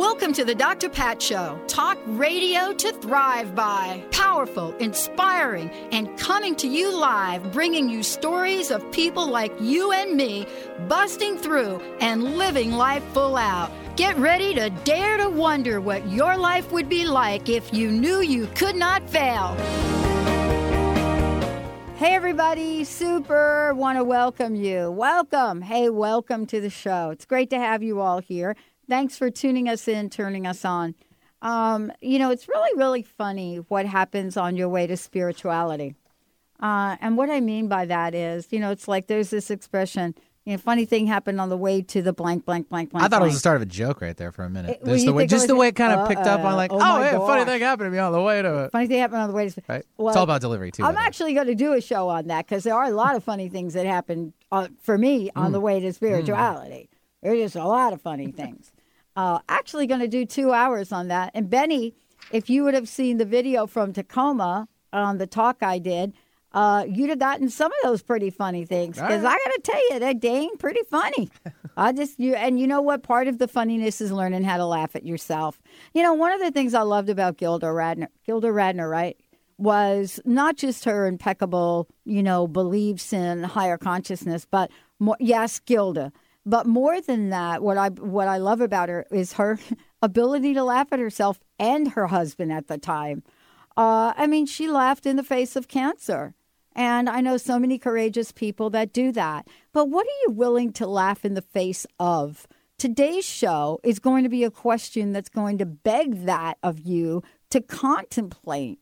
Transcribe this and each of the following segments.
Welcome to the Dr. Pat Show. Talk radio to thrive by. Powerful, inspiring, and coming to you live, bringing you stories of people like you and me busting through and living life full out. Get ready to dare to wonder what your life would be like if you knew you could not fail. Hey, everybody, super want to welcome you. Welcome. Hey, welcome to the show. It's great to have you all here. Thanks for tuning us in, turning us on. Um, you know, it's really, really funny what happens on your way to spirituality. Uh, and what I mean by that is, you know, it's like there's this expression, you know, funny thing happened on the way to the blank, blank, blank, blank. I thought blank. it was the start of a joke right there for a minute. It- well, just the way, it just the way it kind of picked up. I'm Uh-uh. like, Oh, oh, my hey, a funny thing happened to me on the way to it. Funny thing happened on the way to. Right? Well, it's all about delivery too. I'm by the way. actually going to do a show on that because there are a lot of funny things that happen uh, for me on Mm. the way to spirituality. There's just a lot of funny things. Uh, actually, going to do two hours on that. And Benny, if you would have seen the video from Tacoma on the talk I did, uh, you'd have gotten some of those pretty funny things. Because I got to tell you, that dang pretty funny. I just you and you know what? Part of the funniness is learning how to laugh at yourself. You know, one of the things I loved about Gilda Radner, Gilda Radner, right? was not just her impeccable, you know, beliefs in higher consciousness, but more, yes, Gilda. But more than that, what I what I love about her is her ability to laugh at herself and her husband at the time. Uh, I mean, she laughed in the face of cancer. And I know so many courageous people that do that. But what are you willing to laugh in the face of? Today's show is going to be a question that's going to beg that of you to contemplate.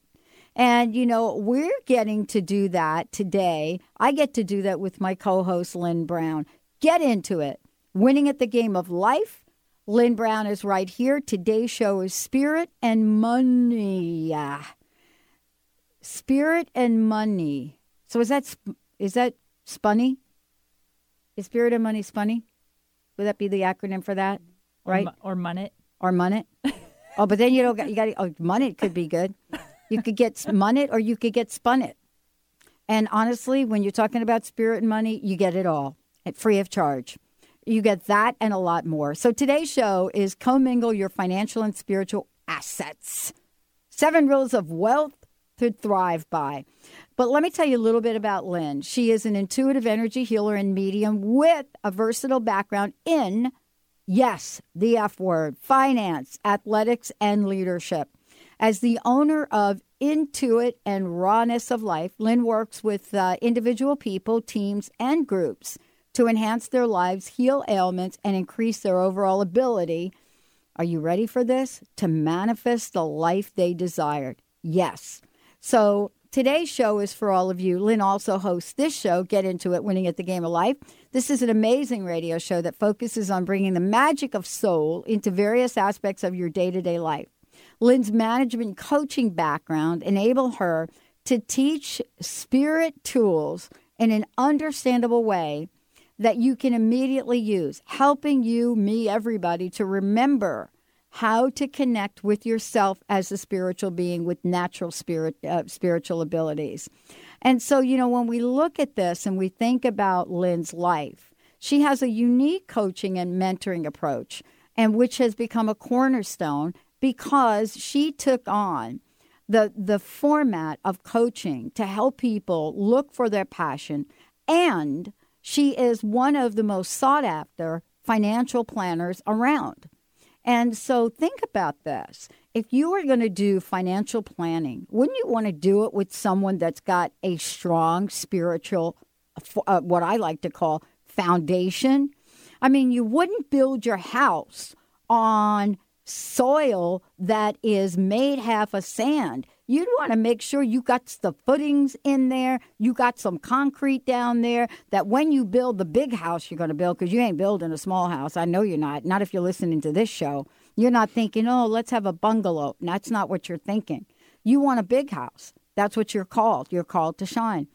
And, you know, we're getting to do that today. I get to do that with my co host, Lynn Brown. Get into it. Winning at the game of life. Lynn Brown is right here. Today's show is Spirit and Money. Spirit and Money. So is that is that spunny? Is Spirit and Money spunny? Would that be the acronym for that? Right? Or, or munnet. or munnet. oh, but then you don't get you got oh, munnet could be good. You could get munnet or you could get spunnet. And honestly, when you're talking about spirit and money, you get it all free of charge. You get that and a lot more. So today's show is commingle your financial and spiritual assets. Seven rules of wealth to thrive by. But let me tell you a little bit about Lynn. She is an intuitive energy healer and medium with a versatile background in Yes, the F word finance, athletics, and leadership. As the owner of Intuit and Rawness of Life, Lynn works with uh, individual people, teams, and groups to enhance their lives, heal ailments, and increase their overall ability. Are you ready for this? To manifest the life they desired. Yes. So today's show is for all of you. Lynn also hosts this show, Get Into It, Winning at the Game of Life. This is an amazing radio show that focuses on bringing the magic of soul into various aspects of your day to day life. Lynn's management coaching background enable her to teach spirit tools in an understandable way that you can immediately use, helping you, me, everybody to remember how to connect with yourself as a spiritual being with natural spirit uh, spiritual abilities. And so, you know, when we look at this and we think about Lynn's life, she has a unique coaching and mentoring approach and which has become a cornerstone because she took on the the format of coaching to help people look for their passion and she is one of the most sought after financial planners around. And so think about this. If you are going to do financial planning, wouldn't you want to do it with someone that's got a strong spiritual, uh, what I like to call foundation? I mean, you wouldn't build your house on soil that is made half of sand. You'd want to make sure you got the footings in there, you got some concrete down there, that when you build the big house you're going to build, because you ain't building a small house. I know you're not, not if you're listening to this show. You're not thinking, oh, let's have a bungalow. That's not what you're thinking. You want a big house. That's what you're called. You're called to shine.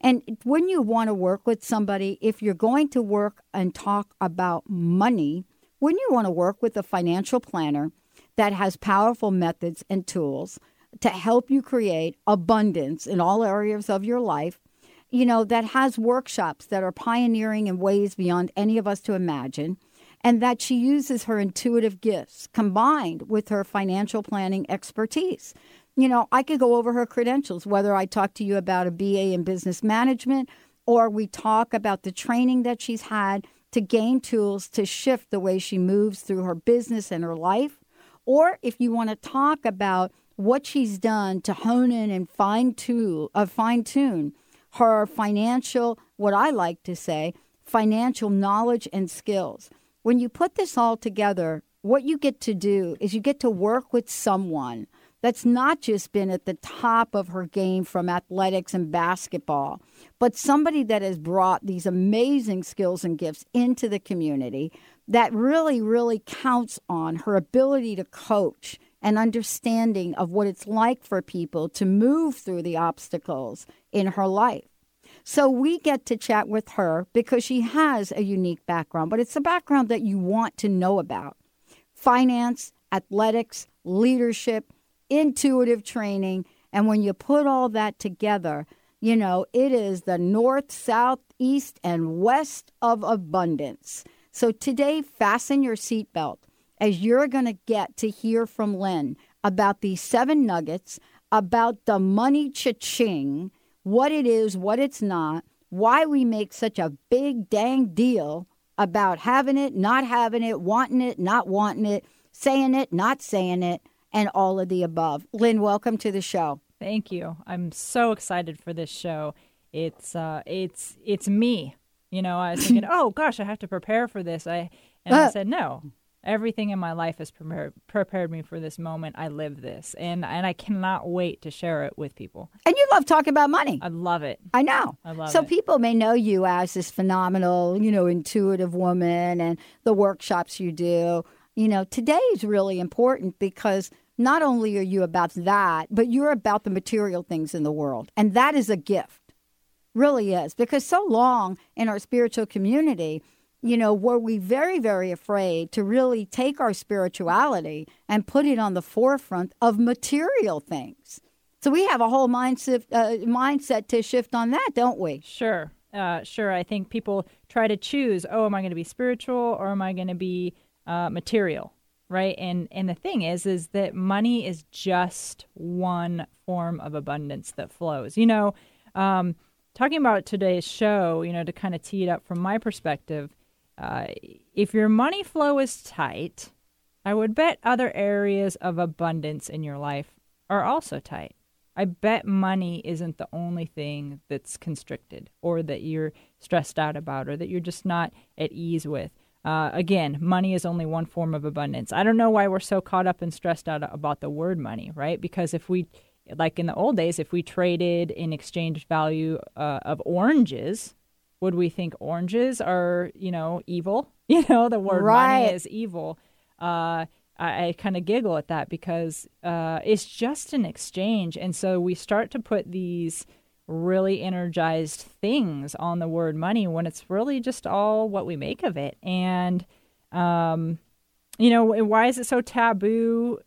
And when you want to work with somebody, if you're going to work and talk about money, when you want to work with a financial planner that has powerful methods and tools to help you create abundance in all areas of your life, you know, that has workshops that are pioneering in ways beyond any of us to imagine, and that she uses her intuitive gifts combined with her financial planning expertise. You know, I could go over her credentials, whether I talk to you about a BA in business management or we talk about the training that she's had to gain tools to shift the way she moves through her business and her life. Or if you want to talk about what she's done to hone in and fine tune, uh, fine tune her financial, what I like to say, financial knowledge and skills. When you put this all together, what you get to do is you get to work with someone that's not just been at the top of her game from athletics and basketball, but somebody that has brought these amazing skills and gifts into the community that really, really counts on her ability to coach and understanding of what it's like for people to move through the obstacles in her life. So we get to chat with her because she has a unique background, but it's a background that you want to know about finance, athletics, leadership, intuitive training. And when you put all that together, you know, it is the north, south, east, and west of abundance. So today, fasten your seatbelt as you're going to get to hear from Lynn about these seven nuggets, about the money cha-ching, what it is, what it's not, why we make such a big dang deal about having it, not having it, wanting it, not wanting it, saying it, not saying it, and all of the above. Lynn, welcome to the show. Thank you. I'm so excited for this show. It's uh, it's it's me. You know, I was thinking, oh gosh, I have to prepare for this. I and uh, I said no. Everything in my life has prepared prepared me for this moment. I live this, and and I cannot wait to share it with people. And you love talking about money. I love it. I know. I love so it. people may know you as this phenomenal, you know, intuitive woman, and the workshops you do. You know, today is really important because not only are you about that, but you're about the material things in the world, and that is a gift, really is. Because so long in our spiritual community you know, were we very, very afraid to really take our spirituality and put it on the forefront of material things? So we have a whole mindset uh, mindset to shift on that, don't we? Sure, uh, sure. I think people try to choose. Oh, am I going to be spiritual or am I going to be uh, material? Right. And and the thing is, is that money is just one form of abundance that flows. You know, um, talking about today's show, you know, to kind of tee it up from my perspective uh, if your money flow is tight, I would bet other areas of abundance in your life are also tight. I bet money isn't the only thing that's constricted or that you're stressed out about or that you're just not at ease with. Uh, again, money is only one form of abundance. I don't know why we're so caught up and stressed out about the word money, right? Because if we, like in the old days, if we traded in exchange value uh, of oranges, would we think oranges are you know evil? You know the word right. money is evil. Uh, i, I kind of giggle at that because uh, it's just an exchange. And so we start to put these really energized things on the word money when it's really just all what we make of it. And um, you know why is it so taboo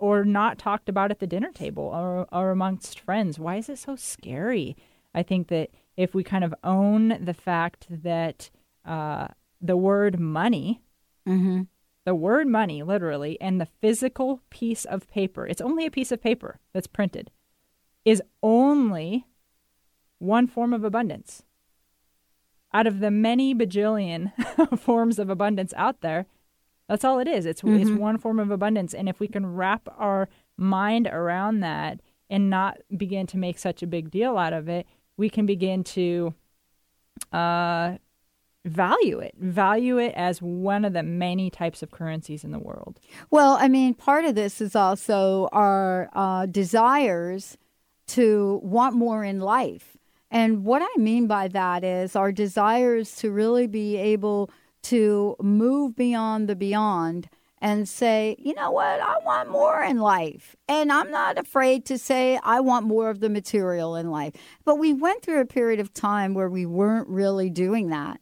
or not talked about at the dinner table or, or amongst friends? Why is it so scary? I think that if we kind of own the fact that uh, the word money, mm-hmm. the word money, literally, and the physical piece of paper, it's only a piece of paper that's printed, is only one form of abundance. Out of the many bajillion forms of abundance out there, that's all it is. It's mm-hmm. it's one form of abundance, and if we can wrap our mind around that and not begin to make such a big deal out of it, we can begin to uh, value it. Value it as one of the many types of currencies in the world. Well, I mean, part of this is also our uh, desires to want more in life. And what I mean by that is our desires to really be able to move beyond the beyond and say, you know what, I want more in life. And I'm not afraid to say I want more of the material in life. But we went through a period of time where we weren't really doing that.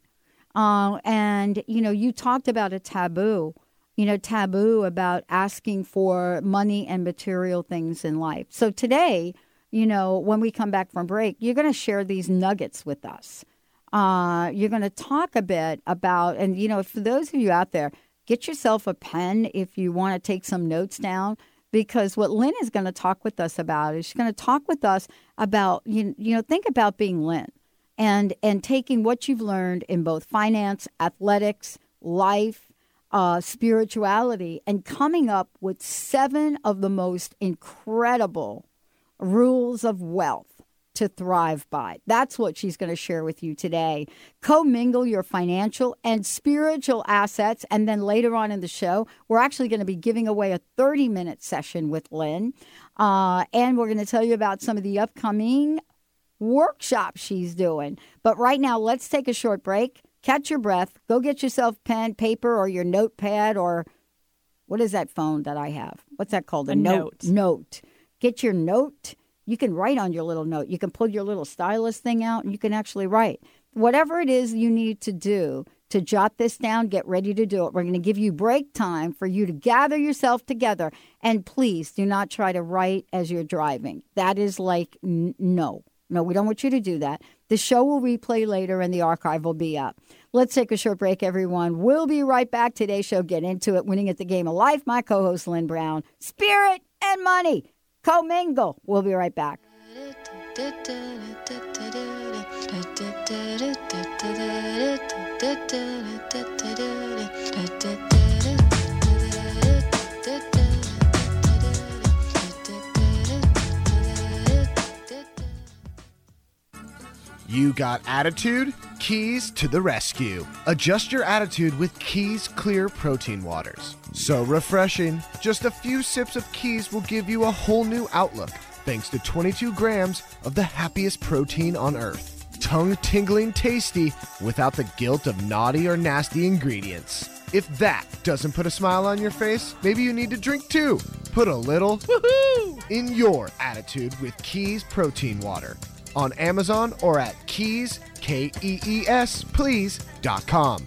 Uh, and, you know, you talked about a taboo, you know, taboo about asking for money and material things in life. So today, you know, when we come back from break, you're going to share these nuggets with us. Uh, you're going to talk a bit about, and, you know, for those of you out there, get yourself a pen if you want to take some notes down because what Lynn is going to talk with us about is she's going to talk with us about you, you know think about being Lynn and and taking what you've learned in both finance, athletics, life, uh, spirituality, and coming up with seven of the most incredible rules of wealth to thrive by. That's what she's going to share with you today. Commingle your financial and spiritual assets. And then later on in the show, we're actually going to be giving away a 30 minute session with Lynn. Uh, and we're going to tell you about some of the upcoming workshops she's doing. But right now, let's take a short break. Catch your breath. Go get yourself pen, paper, or your notepad, or what is that phone that I have? What's that called? A note. Note. Get your note you can write on your little note. You can pull your little stylus thing out and you can actually write. Whatever it is you need to do to jot this down, get ready to do it. We're going to give you break time for you to gather yourself together. And please do not try to write as you're driving. That is like, n- no. No, we don't want you to do that. The show will replay later and the archive will be up. Let's take a short break, everyone. We'll be right back. Today's show, Get Into It, winning at the game of life. My co host, Lynn Brown. Spirit and money commingle. We'll be right back. You got attitude? Keys to the rescue. Adjust your attitude with Keys Clear Protein Waters. So refreshing. Just a few sips of Keys will give you a whole new outlook thanks to 22 grams of the happiest protein on earth. Tongue tingling tasty without the guilt of naughty or nasty ingredients. If that doesn't put a smile on your face, maybe you need to drink too. Put a little woohoo in your attitude with Keys Protein Water on Amazon or at keys, K E E S, please.com.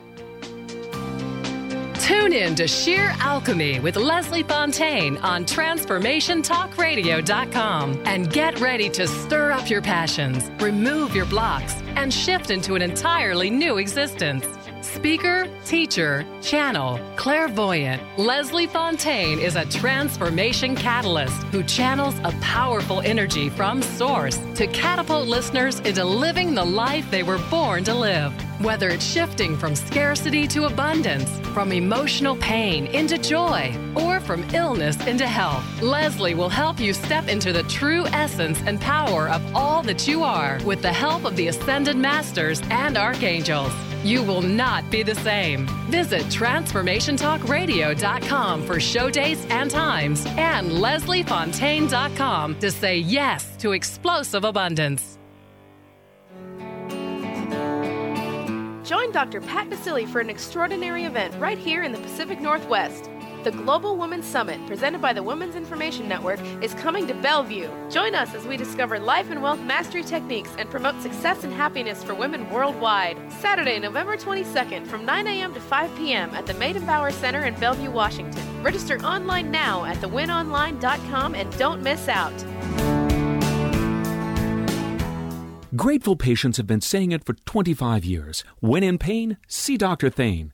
Tune in to Sheer Alchemy with Leslie Fontaine on TransformationTalkRadio.com and get ready to stir up your passions, remove your blocks, and shift into an entirely new existence. Speaker, teacher, channel, clairvoyant, Leslie Fontaine is a transformation catalyst who channels a powerful energy from source to catapult listeners into living the life they were born to live. Whether it's shifting from scarcity to abundance, from emotional pain into joy, or from illness into health, Leslie will help you step into the true essence and power of all that you are with the help of the Ascended Masters and Archangels. You will not be the same. Visit TransformationTalkRadio.com for show dates and times and LeslieFontaine.com to say yes to explosive abundance. Join Dr. Pat Baccili for an extraordinary event right here in the Pacific Northwest. The Global Women's Summit, presented by the Women's Information Network, is coming to Bellevue. Join us as we discover life and wealth mastery techniques and promote success and happiness for women worldwide. Saturday, November 22nd from 9 a.m. to 5 p.m. at the Meydenbauer Center in Bellevue, Washington. Register online now at thewinonline.com and don't miss out. Grateful patients have been saying it for 25 years. When in pain, see Dr. Thane.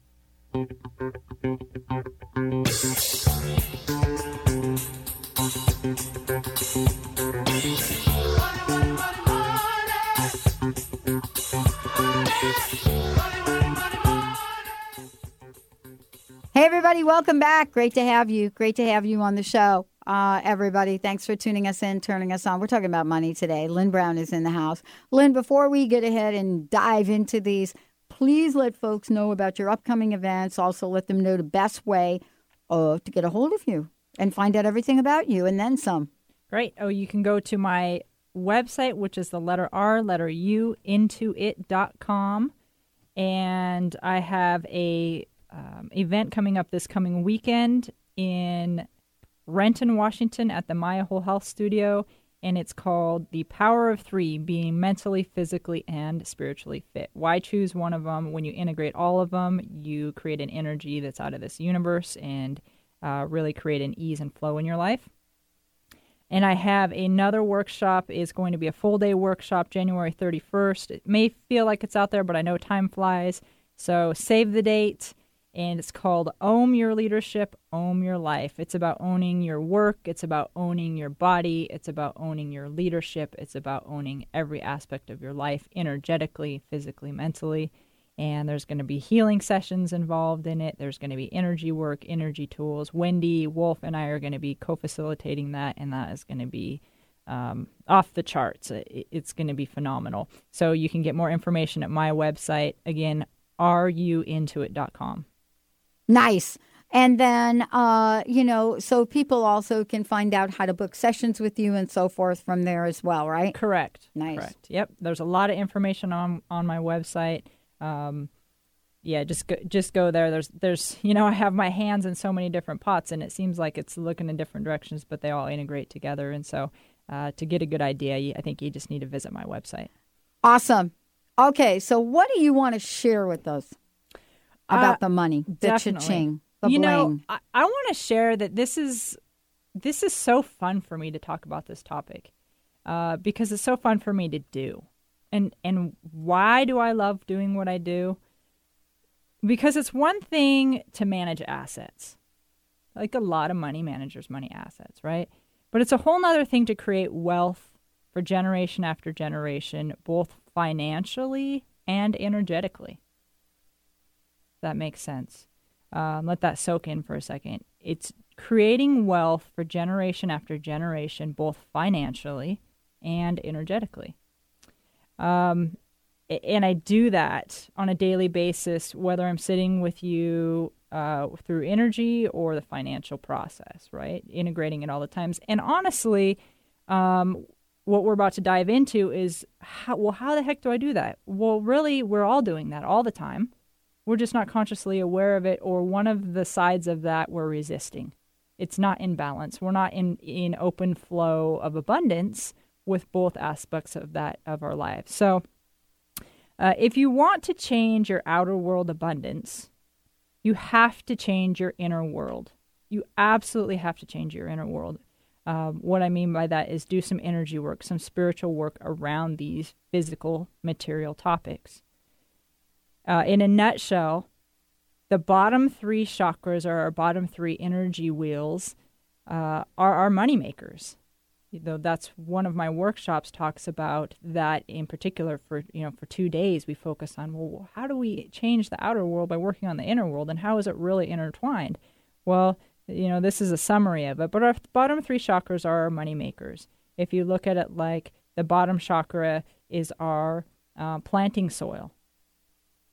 Hey, everybody, welcome back. Great to have you. Great to have you on the show. Uh, everybody, thanks for tuning us in, turning us on. We're talking about money today. Lynn Brown is in the house. Lynn, before we get ahead and dive into these, please let folks know about your upcoming events. Also, let them know the best way uh, to get a hold of you and find out everything about you and then some. Great. Oh, you can go to my website, which is the letter R, letter U, intoit.com. And I have a um, event coming up this coming weekend in Renton, Washington at the Maya Whole Health Studio. And it's called The Power of Three Being Mentally, Physically, and Spiritually Fit. Why choose one of them? When you integrate all of them, you create an energy that's out of this universe and uh, really create an ease and flow in your life. And I have another workshop is going to be a full day workshop January 31st. It may feel like it's out there, but I know time flies. So save the date and it's called Own Your Leadership, Own Your Life. It's about owning your work, it's about owning your body, it's about owning your leadership, it's about owning every aspect of your life energetically, physically, mentally. And there's going to be healing sessions involved in it. There's going to be energy work, energy tools. Wendy Wolf and I are going to be co facilitating that, and that is going to be um, off the charts. It's going to be phenomenal. So you can get more information at my website. Again, ruintoit.com. Nice. And then, uh, you know, so people also can find out how to book sessions with you and so forth from there as well, right? Correct. Nice. Correct. Yep. There's a lot of information on on my website. Um, yeah, just go, just go there. There's there's you know I have my hands in so many different pots, and it seems like it's looking in different directions, but they all integrate together. And so, uh, to get a good idea, I think you just need to visit my website. Awesome. Okay, so what do you want to share with us about Uh, the money, the definitely. cha-ching, the you know. I, I want to share that this is this is so fun for me to talk about this topic uh, because it's so fun for me to do. And and why do I love doing what I do? Because it's one thing to manage assets, like a lot of money managers money assets, right? But it's a whole nother thing to create wealth for generation after generation, both financially and energetically. That makes sense. Um, let that soak in for a second. It's creating wealth for generation after generation, both financially and energetically. Um, and I do that on a daily basis, whether I'm sitting with you uh, through energy or the financial process, right? Integrating it all the times. And honestly, um, what we're about to dive into is how, well, how the heck do I do that? Well, really, we're all doing that all the time. We're just not consciously aware of it, or one of the sides of that we're resisting. It's not in balance. We're not in, in open flow of abundance with both aspects of that of our lives. So, uh, if you want to change your outer world abundance, you have to change your inner world. You absolutely have to change your inner world. Um, what I mean by that is do some energy work, some spiritual work around these physical, material topics. Uh, in a nutshell, the bottom three chakras or our bottom three energy wheels uh, are our money makers. Though that's one of my workshops talks about that in particular for you know for two days we focus on well how do we change the outer world by working on the inner world and how is it really intertwined? Well, you know this is a summary of it, but our bottom three chakras are our money makers. If you look at it like the bottom chakra is our uh, planting soil,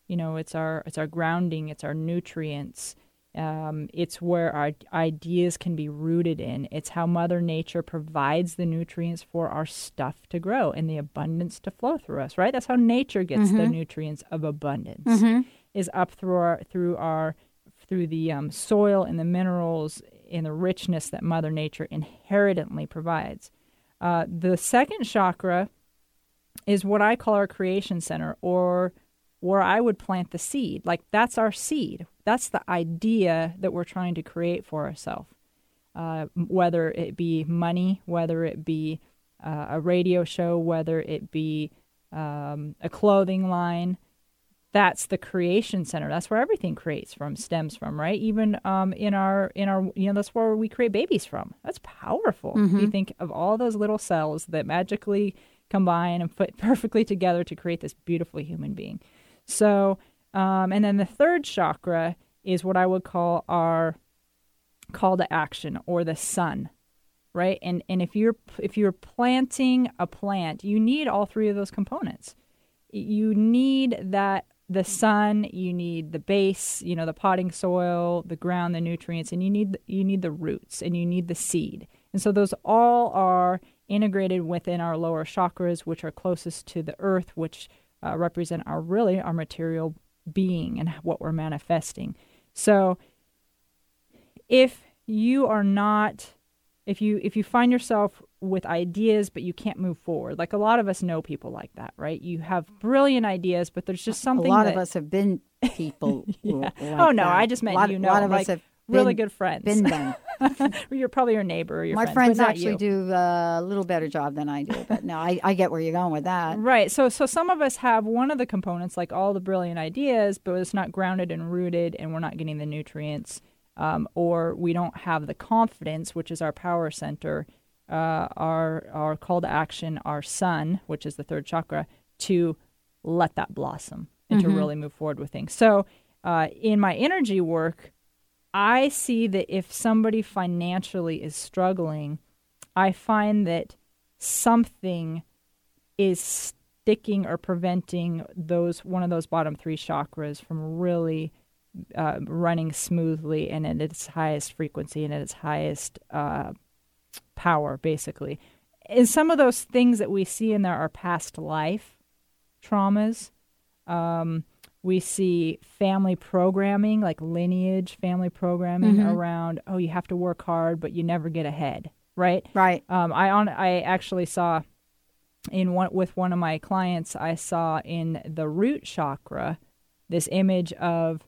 you know it's our it's our grounding it's our nutrients um, it's where our ideas can be rooted in it's how mother nature provides the nutrients for our stuff to grow and the abundance to flow through us right that's how nature gets the Mhm. nutrients of abundance Mhm. is up through our through our through the um, soil and the minerals and the richness that Mother Nature inherently provides. Uh, the second chakra is what I call our creation center, or where I would plant the seed. Like that's our seed. That's the idea that we're trying to create for ourselves. Uh, whether it be money, whether it be uh, a radio show, whether it be um, a clothing line, that's the creation center. That's where everything creates from, stems from, right? Even um, in our in our you know that's where we create babies from. That's powerful. Mm-hmm. You think of all those little cells that magically combine and fit perfectly together to create this beautiful human being. So, um, and then the third chakra is what I would call our call to action or the sun, right? And and if you're if you're planting a plant, you need all three of those components. You need that the sun, you need the base, you know, the potting soil, the ground, the nutrients, and you need you need the roots and you need the seed. And so those all are integrated within our lower chakras, which are closest to the earth, which uh, represent our really our material being and what we're manifesting. So if you are not if you if you find yourself with ideas but you can't move forward like a lot of us know people like that right you have brilliant ideas but there's just something a lot that, of us have been people. yeah. like oh no that. i just meant a lot, you know lot of like us have really been- good friends Been them. you're probably your neighbor or your My friends, friends actually do a little better job than I do, but no, I, I get where you're going with that. Right. So so some of us have one of the components, like all the brilliant ideas, but it's not grounded and rooted, and we're not getting the nutrients, um, or we don't have the confidence, which is our power center, uh, our our call to action, our sun, which is the third chakra, to let that blossom and to Mhm. really move forward with things. So uh, in my energy work, I see that if somebody financially is struggling, I find that something is sticking or preventing those one of those bottom three chakras from really uh, running smoothly and at its highest frequency and at its highest uh, power, basically. And some of those things that we see in there are past life traumas. Um, we see family programming, like lineage family programming Mhm. around, oh, you have to work hard, but you never get ahead, right? Right. Um, I on I actually saw in one with one of my clients, I saw in the root chakra this image of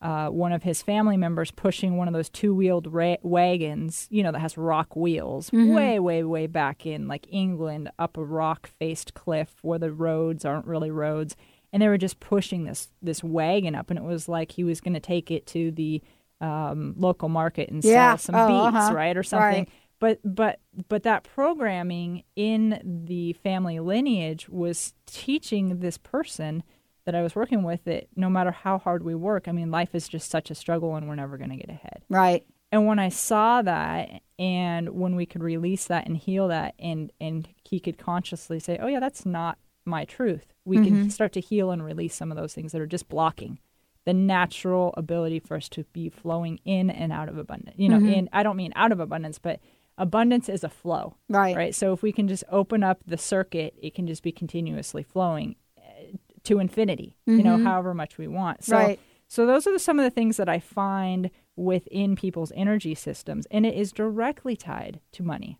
uh, one of his family members pushing one of those two-wheeled ra- wagons, you know, that has rock wheels, Mhm. way, way, way back in like England, up a rock-faced cliff where the roads aren't really roads, and they were just pushing this this wagon up, and it was like he was going to take it to the um, local market and Yeah. sell some Oh, beets, uh-huh. right, or something Right. but but but that programming in the family lineage was teaching this person that I was working with that no matter how hard we work, I mean, life is just such a struggle and we're never going to get ahead. Right. And when I saw that, and when we could release that and heal that, and and he could consciously say, "Oh yeah, that's not my truth," we Mhm. can start to heal and release some of those things that are just blocking the natural ability for us to be flowing in and out of abundance. You know, Mhm. in I don't mean out of abundance, but abundance is a flow, Right. Right. So if we can just open up the circuit, it can just be continuously flowing uh, to infinity. You know, Mhm. however much we want. So Right. so those are some of the things that I find within people's energy systems, and it is directly tied to money.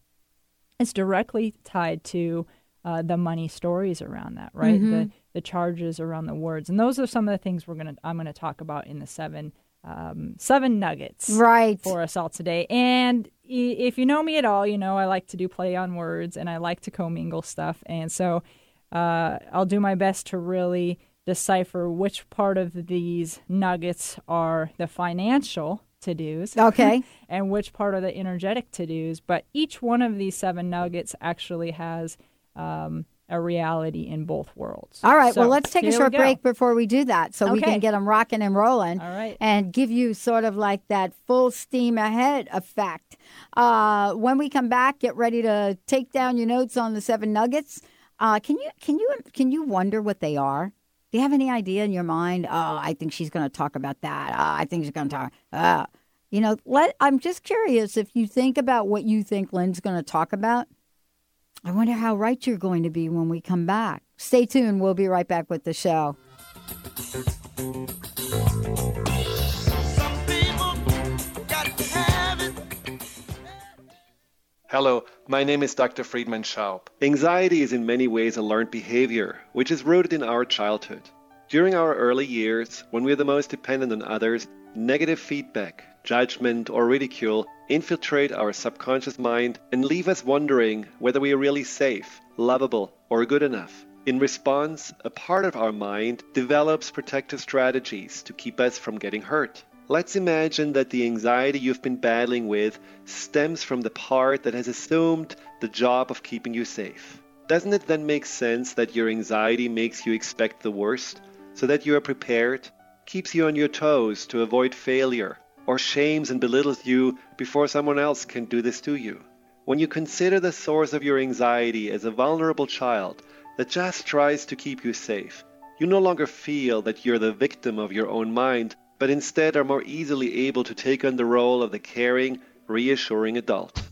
It's directly tied to uh, the money stories around that, right? The Mhm. the charges around the words, and those are some of the things we're gonna I'm gonna talk about in the seven um, seven nuggets Right. for us all today. And if you know me at all, you know I like to do play on words and I like to commingle stuff, and so uh, I'll do my best to really decipher which part of these nuggets are the financial to dos. Okay. and which part are the energetic to dos. But each one of these seven nuggets actually has um, a reality in both worlds. All right. So, well, let's take a short break before we do that so we can get them rocking and rolling. All right. And give you sort of like that full steam ahead effect. Uh, when we come back, get ready to take down your notes on the seven nuggets. Uh, can you can you can you wonder what they are? Do you have any idea in your mind? Oh, I think she's going to talk about that. Uh, I think she's going to talk. Uh, you know, let. I'm just curious if you think about what you think Lynn's going to talk about. I wonder how right you're going to be when we come back. Stay tuned. We'll be right back with the show. Hello, my name is Dr. Friedemann Schaub. Anxiety is in many ways a learned behavior, which is rooted in our childhood. During our early years, when we are the most dependent on others, negative feedback, judgment, or ridicule infiltrate our subconscious mind and leave us wondering whether we are really safe, lovable, or good enough. In response, a part of our mind develops protective strategies to keep us from getting hurt. Let's imagine that the anxiety you've been battling with stems from the part that has assumed the job of keeping you safe. Doesn't it then make sense that your anxiety makes you expect the worst so that you are prepared, keeps you on your toes to avoid failure, or shames and belittles you before someone else can do this to you? When you consider the source of your anxiety as a vulnerable child that just tries to keep you safe, you no longer feel that you're the victim of your own mind but instead are more easily able to take on the role of the caring, reassuring adult.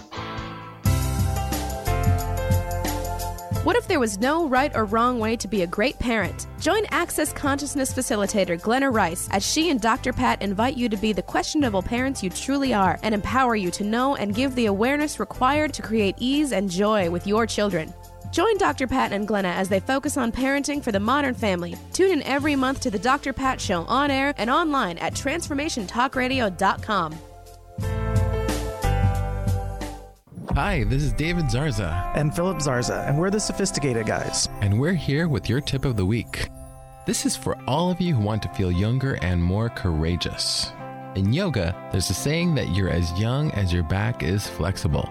What if there was no right or wrong way to be a great parent? Join Access Consciousness Facilitator Glenna Rice as she and Dr. Pat invite you to be the questionable parents you truly are and empower you to know and give the awareness required to create ease and joy with your children. Join Dr. Pat and Glenna as they focus on parenting for the modern family. Tune in every month to the Dr. Pat Show on air and online at transformationtalkradio.com. Hi, this is David Zarza. And Philip Zarza, and we're the Sophisticated Guys. And we're here with your tip of the week. This is for all of you who want to feel younger and more courageous. In yoga, there's a saying that you're as young as your back is flexible.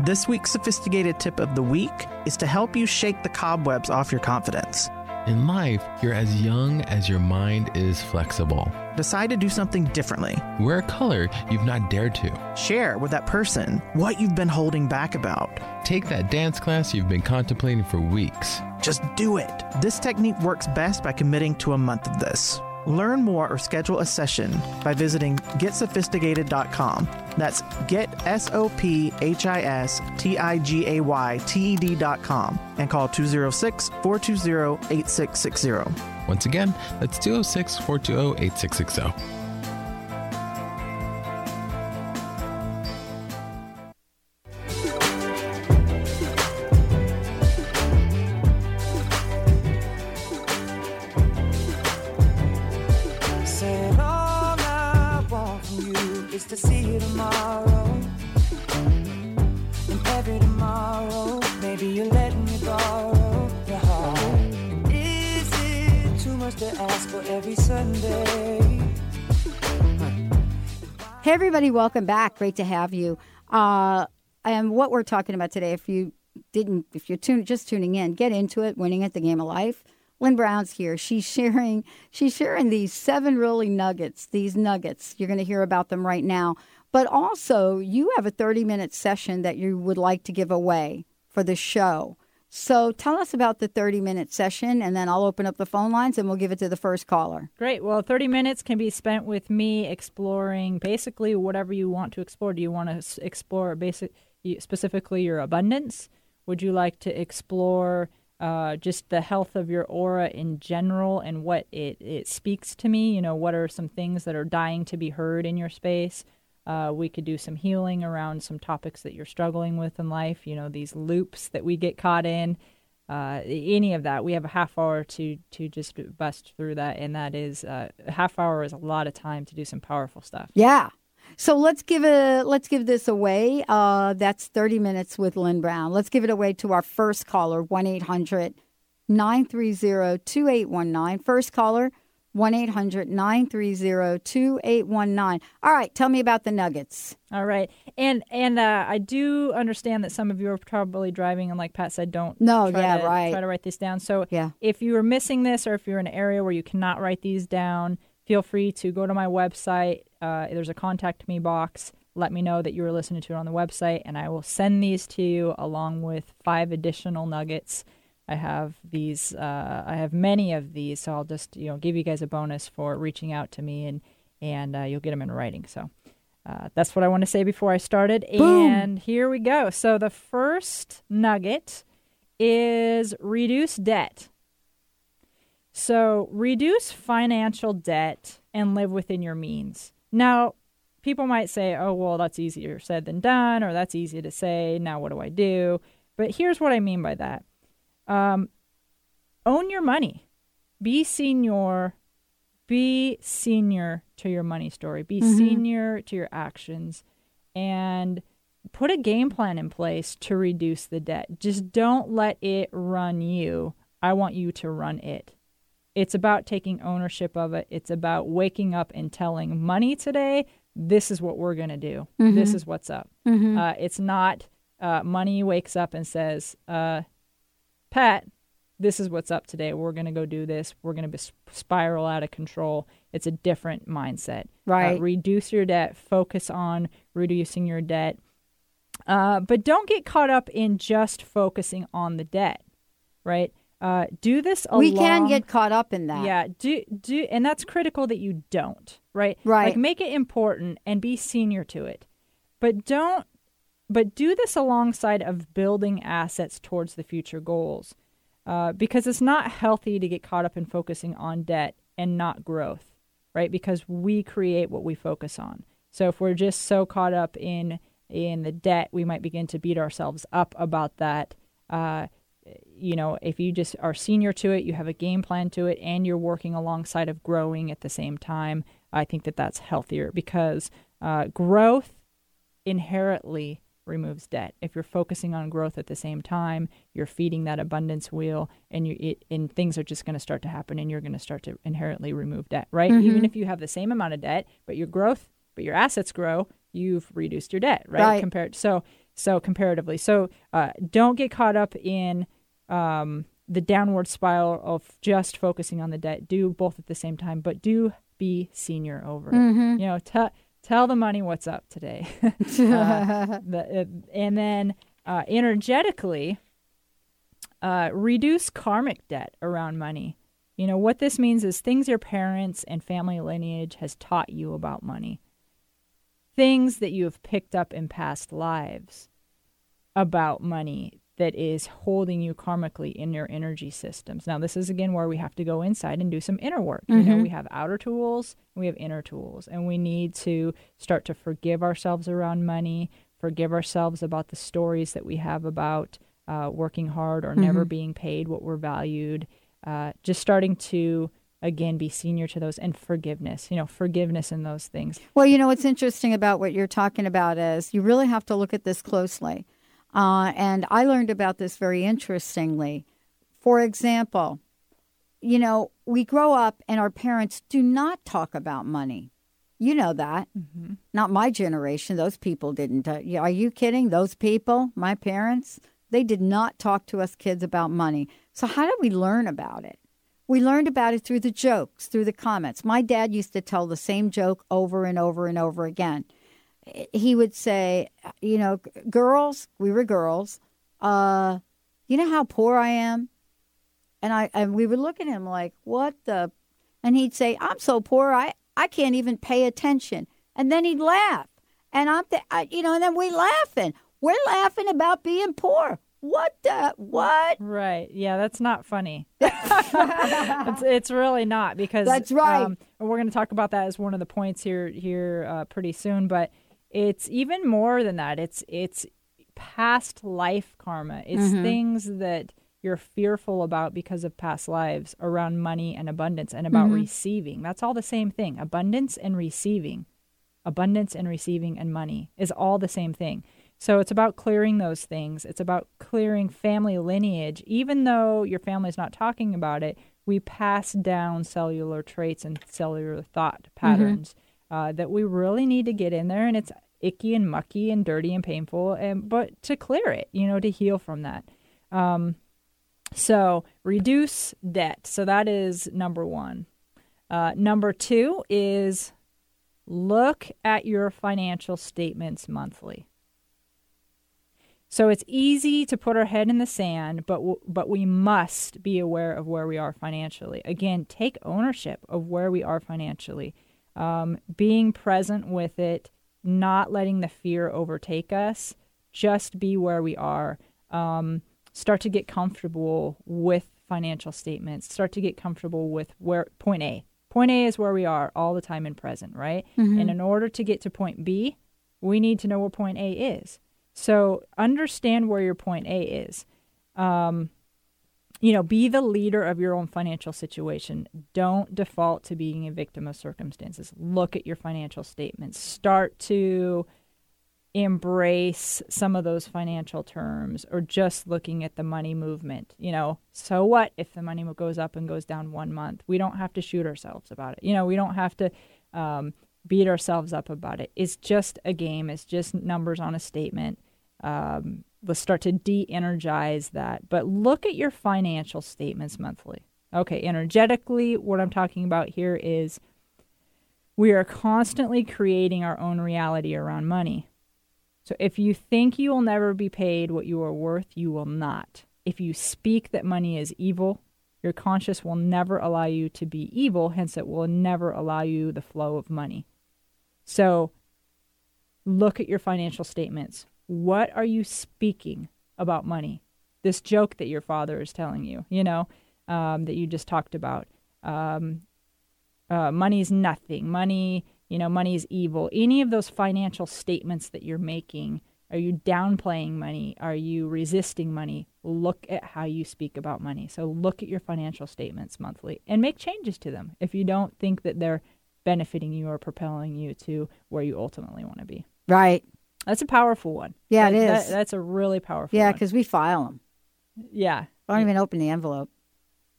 This week's sophisticated tip of the week is to help you shake the cobwebs off your confidence. In life, you're as young as your mind is flexible. Decide to do something differently. Wear a color you've not dared to. Share with that person what you've been holding back about. Take that dance class you've been contemplating for weeks. Just do it. This technique works best by committing to a month of this. Learn more or schedule a session by visiting getsophisticatedcom. That's get S O P H I S T I G A Y T E D.com and call 206 420 8660. Once again, that's 206 420 8660. Hey, everybody, welcome back. Great to have you. Uh, and what we're talking about today, if you didn't, if you're tune, just tuning in, get into it, winning at the game of life. Lynn Brown's here. She's sharing, she's sharing these seven really nuggets, these nuggets. You're going to hear about them right now. But also, you have a 30 minute session that you would like to give away for the show. So tell us about the 30 minute session, and then I'll open up the phone lines and we'll give it to the first caller. Great. Well, 30 minutes can be spent with me exploring basically whatever you want to explore. Do you want to explore basic, specifically your abundance? Would you like to explore uh, just the health of your aura in general and what it, it speaks to me? You know, what are some things that are dying to be heard in your space? Uh, we could do some healing around some topics that you're struggling with in life. You know, these loops that we get caught in. Uh, any of that, we have a half hour to to just bust through that, and that is uh, a half hour is a lot of time to do some powerful stuff. Yeah. So let's give a let's give this away. Uh, that's thirty minutes with Lynn Brown. Let's give it away to our first caller, one 800 930 2819 First caller. 1 800 930 2819. All right, tell me about the nuggets. All right. And and uh, I do understand that some of you are probably driving, and like Pat said, don't no, try yeah, to, right. try to write this down. So yeah. if you are missing this or if you're in an area where you cannot write these down, feel free to go to my website. Uh, there's a contact me box. let me know that you were listening to it on the website, and I will send these to you along with five additional nuggets. I have these. Uh, I have many of these, so I'll just you know give you guys a bonus for reaching out to me, and and uh, you'll get them in writing. So uh, that's what I want to say before I started. Boom. And here we go. So the first nugget is reduce debt. So reduce financial debt and live within your means. Now, people might say, oh, well, that's easier said than done, or that's easy to say. Now, what do I do? But here's what I mean by that um, own your money, be senior, be senior to your money story, be Mhm. senior to your actions, and put a game plan in place to reduce the debt. Just don't let it run you. I want you to run it. It's about taking ownership of it. It's about waking up and telling money today, this is what we're going to do. This Mhm. is what's up. Mhm. Uh, it's not uh, money wakes up and says, uh, Pat, this is what's up today. We're going to go do this. We're going to spiral out of control. It's a different mindset. Right. Uh, reduce your debt. Focus on reducing your debt. Uh, but don't get caught up in just focusing on the debt, right? Uh, do this along. We can get caught up in that. Yeah, do do, and that's critical that you don't, right? Right. Like make it important and be senior to it, but don't. But do this alongside of building assets towards the future goals, uh, because it's not healthy to get caught up in focusing on debt and not growth, right? Because we create what we focus on. So if we're just so caught up in in the debt, we might begin to beat ourselves up about that. Uh, you know, if you just are senior to it, you have a game plan to it, and you're working alongside of growing at the same time, I think that that's healthier because uh, growth inherently removes debt. If you're focusing on growth at the same time, you're feeding that abundance wheel, and you it, and things are just going to start to happen, and you're going to start to inherently remove debt, right? Mhm. Even if you have the same amount of debt, but your growth, but your assets grow, you've reduced your debt, right? Right. Compared so so comparatively, so uh, don't get caught up in um, the downward spiral of just focusing on the debt. Do both at the same time, but do be senior over. Mhm. You know, tell tell the money what's up today. Uh, the, and then uh, energetically, uh, reduce karmic debt around money. You know, what this means is things your parents and family lineage has taught you about money, things that you have picked up in past lives about money that is holding you karmically in your energy systems. Now, this is again where we have to go inside and do some inner work. You know, Mhm. we have outer tools, we have inner tools, and we need to start to forgive ourselves around money, forgive ourselves about the stories that we have about uh, working hard or never Mhm. being paid what we're valued. Uh, just starting to again be senior to those and forgiveness. You know, forgiveness in those things. Well, you know what's interesting about what you're talking about is you really have to look at this closely. Uh, and I learned about this very interestingly. For example, you know, we grow up and our parents do not talk about money. You know that. Mm-hmm. Not my generation. Those people didn't. Uh, are you kidding? Those people, my parents, they did not talk to us kids about money. So, how did we learn about it? We learned about it through the jokes, through the comments. My dad used to tell the same joke over and over and over again. He would say, you know, girls, we were girls, uh, you know how poor I am? And I and we would look at him like, what the and he'd say, I'm so poor I, I can't even pay attention. And then he'd laugh. And I'm th- I, you know, and then we laughing. We're laughing about being poor. What the what? Right. Yeah, that's not funny. it's, it's really not because That's right. Um, we're going to talk about that as one of the points here here uh, pretty soon. But it's even more than that. It's it's past life karma. It's Mhm. things that you're fearful about because of past lives around money and abundance and about Mhm. receiving. That's all the same thing. Abundance and receiving. Abundance and receiving and money is all the same thing. So it's about clearing those things. It's about clearing family lineage. Even though your family's not talking about it, we pass down cellular traits and cellular thought patterns uh, that we really need to get in there. And it's icky and mucky and dirty and painful, and but to clear it, you know, to heal from that. Um, so reduce debt. So that is number one. Uh, number two is look at your financial statements monthly. So it's easy to put our head in the sand, but w- but we must be aware of where we are financially. Again, take ownership of where we are financially, um, being present with it, not letting the fear overtake us. Just be where we are. Um, start to get comfortable with financial statements. Start to get comfortable with where point A. Point A is where we are all the time in present, right? Mhm. And in order to get to point B, we need to know where point A is. So understand where your point A is. Um, you know, be the leader of your own financial situation. Don't default to being a victim of circumstances. Look at your financial statements. Start to embrace some of those financial terms or just looking at the money movement. You know, so what if the money goes up and goes down one month? We don't have to shoot ourselves about it. You know, we don't have to um, beat ourselves up about it. It's just a game, it's just numbers on a statement. Um, let's start to de energize that. But look at your financial statements monthly. Okay, energetically, what I'm talking about here is we are constantly creating our own reality around money. So if you think you will never be paid what you are worth, you will not. If you speak that money is evil, your conscience will never allow you to be evil, hence, it will never allow you the flow of money. So look at your financial statements. What are you speaking about money? This joke that your father is telling you, you know, um, that you just talked about. Um, uh, money is nothing. Money, you know, money is evil. Any of those financial statements that you're making, are you downplaying money? Are you resisting money? Look at how you speak about money. So look at your financial statements monthly and make changes to them if you don't think that they're benefiting you or propelling you to where you ultimately want to be. Right. That's a powerful one. Yeah, That- it that- is. that's a really powerful Yeah, because we file them. Yeah. I don't even open the envelope.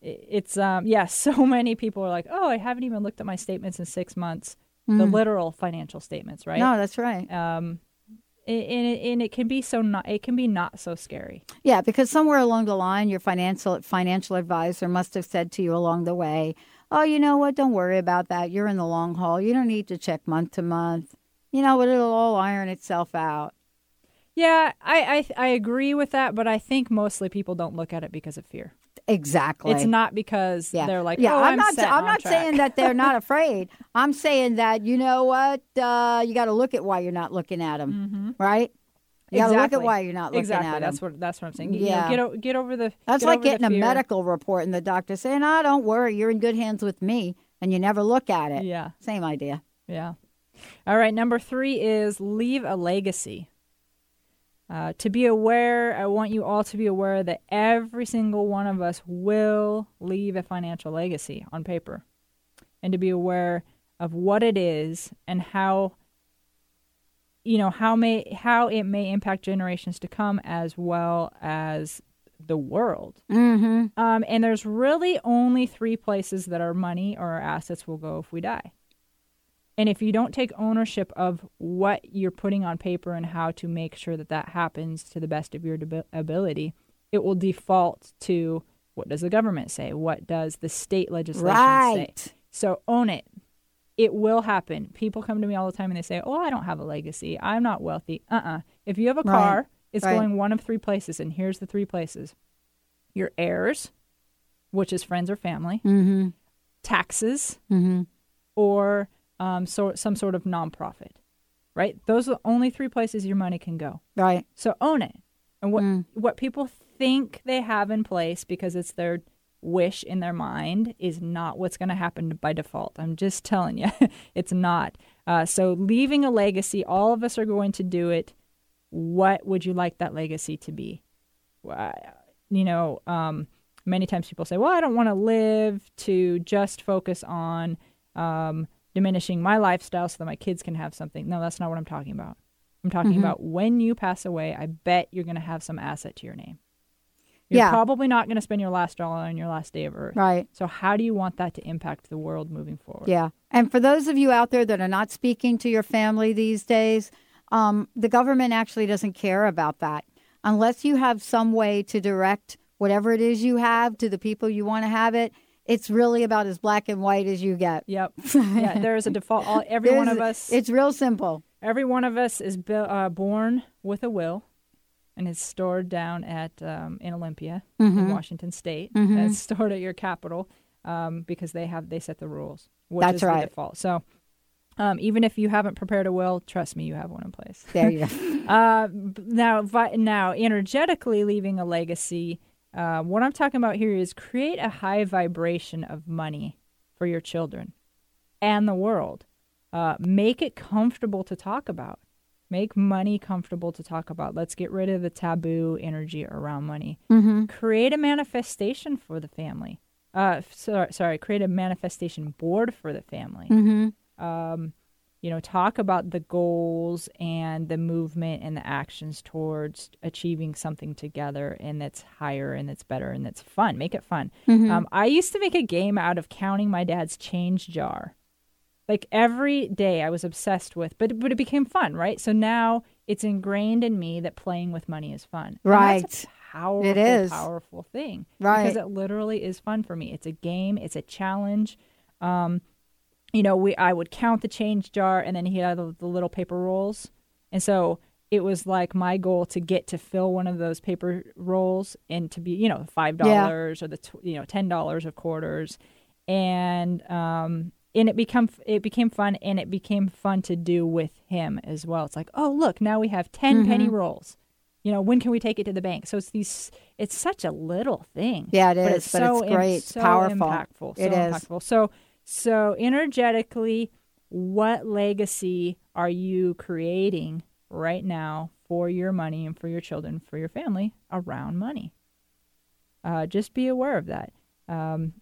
It's um yeah, so many people are like, "Oh, I haven't even looked at my statements in 6 months." The Mhm. literal financial statements, right? No, that's right. Um and, and, it, and it can be so not it can be not so scary. Yeah, because somewhere along the line, your financial financial advisor must have said to you along the way, "Oh, you know what? Don't worry about that. You're in the long haul. You don't need to check month to month. You know what? It'll all iron itself out." Yeah, I, I I agree with that, but I think mostly people don't look at it because of fear. Exactly. It's not because Yeah. they're like, yeah, "Oh, I'm, I'm, not. I'm not track." saying that they're not afraid. I'm saying that you know what? Uh, you got to look at why you're not looking at them, right? You got to look at why you're not looking exactly. at That's what that's what I'm saying. You know, Yeah. get o- get over the. That's get like getting a medical report and the doctor saying, "Oh, don't worry, you're in good hands with me," and you never look at it. Yeah. Same idea. Yeah. All right. Number three is leave a legacy. Uh, to be aware, I want you all to be aware that every single one of us will leave a financial legacy on paper, and to be aware of what it is and how you know how may how it may impact generations to come as well as the world. Mm-hmm. Um, and there's really only three places that our money or our assets will go if we die. And if you don't take ownership of what you're putting on paper and how to make sure that that happens to the best of your debi- ability, it will default to what does the government say? What does the state legislation Right. say? So own it. It will happen. People come to me all the time and they say, "Oh, I don't have a legacy. I'm not wealthy." Uh-uh. If you have a Right. car, it's Right. going one of three places, and here's the three places: your heirs, which is friends or family, Mm-hmm. taxes, Mm-hmm. or um, so some sort of nonprofit. Right? Those are the only three places your money can go. Right. So own it. And what Mm. what people think they have in place because it's their wish in their mind is not what's going to happen by default. I'm just telling you, it's not. Uh, so leaving a legacy, all of us are going to do it. What would you like that legacy to be? You know, um, many times people say, "Well, I don't want to live to just focus on." Um, diminishing my lifestyle so that my kids can have something. No, that's not what I'm talking about. I'm talking Mhm. about when you pass away, I bet you're going to have some asset to your name. You're Yeah. probably not going to spend your last dollar on your last day of earth. Right. So how do you want that to impact the world moving forward? Yeah. And for those of you out there that are not speaking to your family these days, um, the government actually doesn't care about that. Unless you have some way to direct whatever it is you have to the people you want to have it, it's really about as black and white as you get. Yep. yeah, there is a default. All, every one of us. It's real simple. Every one of us is bu- uh, born with a will, and it's stored down at um, in Olympia in Mhm. Washington State. Mhm. It's stored at your capital um, because they have they set the rules. Which That's is the right. default. So. Um, even if you haven't prepared a will, trust me, you have one in place. There you go. uh, now, vi- now, energetically leaving a legacy. Uh, what I'm talking about here is create a high vibration of money for your children and the world. Uh, make it comfortable to talk about. Make money comfortable to talk about. Let's get rid of the taboo energy around money. Mhm. Create a manifestation for the family. Uh, sorry, sorry, create a manifestation board for the family. Mhm. Um, you know, talk about the goals and the movement and the actions towards achieving something together, and that's higher and that's better and that's fun. Make it fun. Mhm. Um, I used to make a game out of counting my dad's change jar like every day I was obsessed with, but but it became fun, right? So now it's ingrained in me that playing with money is fun. And that's a Right. powerful, It is. powerful thing, Right. Because it literally is fun for me. It's a game. It's a challenge. Um, you know, we I would count the change jar, and then he had the, the little paper rolls, and so it was like my goal to get to fill one of those paper rolls and to be, you know, five Yeah. dollars or the tw- you know ten dollars of quarters, and um and it become it became fun and it became fun to do with him as well. It's like, oh look, now we have 10 penny Mhm. rolls. You know, when can we take it to the bank? So it's these. It's such a little thing. Yeah, it but it's but so it's great. So powerful. impactful. So It is. impactful. So so energetically, what legacy are you creating right now for your money and for your children, for your family around money? Uh, just be aware of that. Um,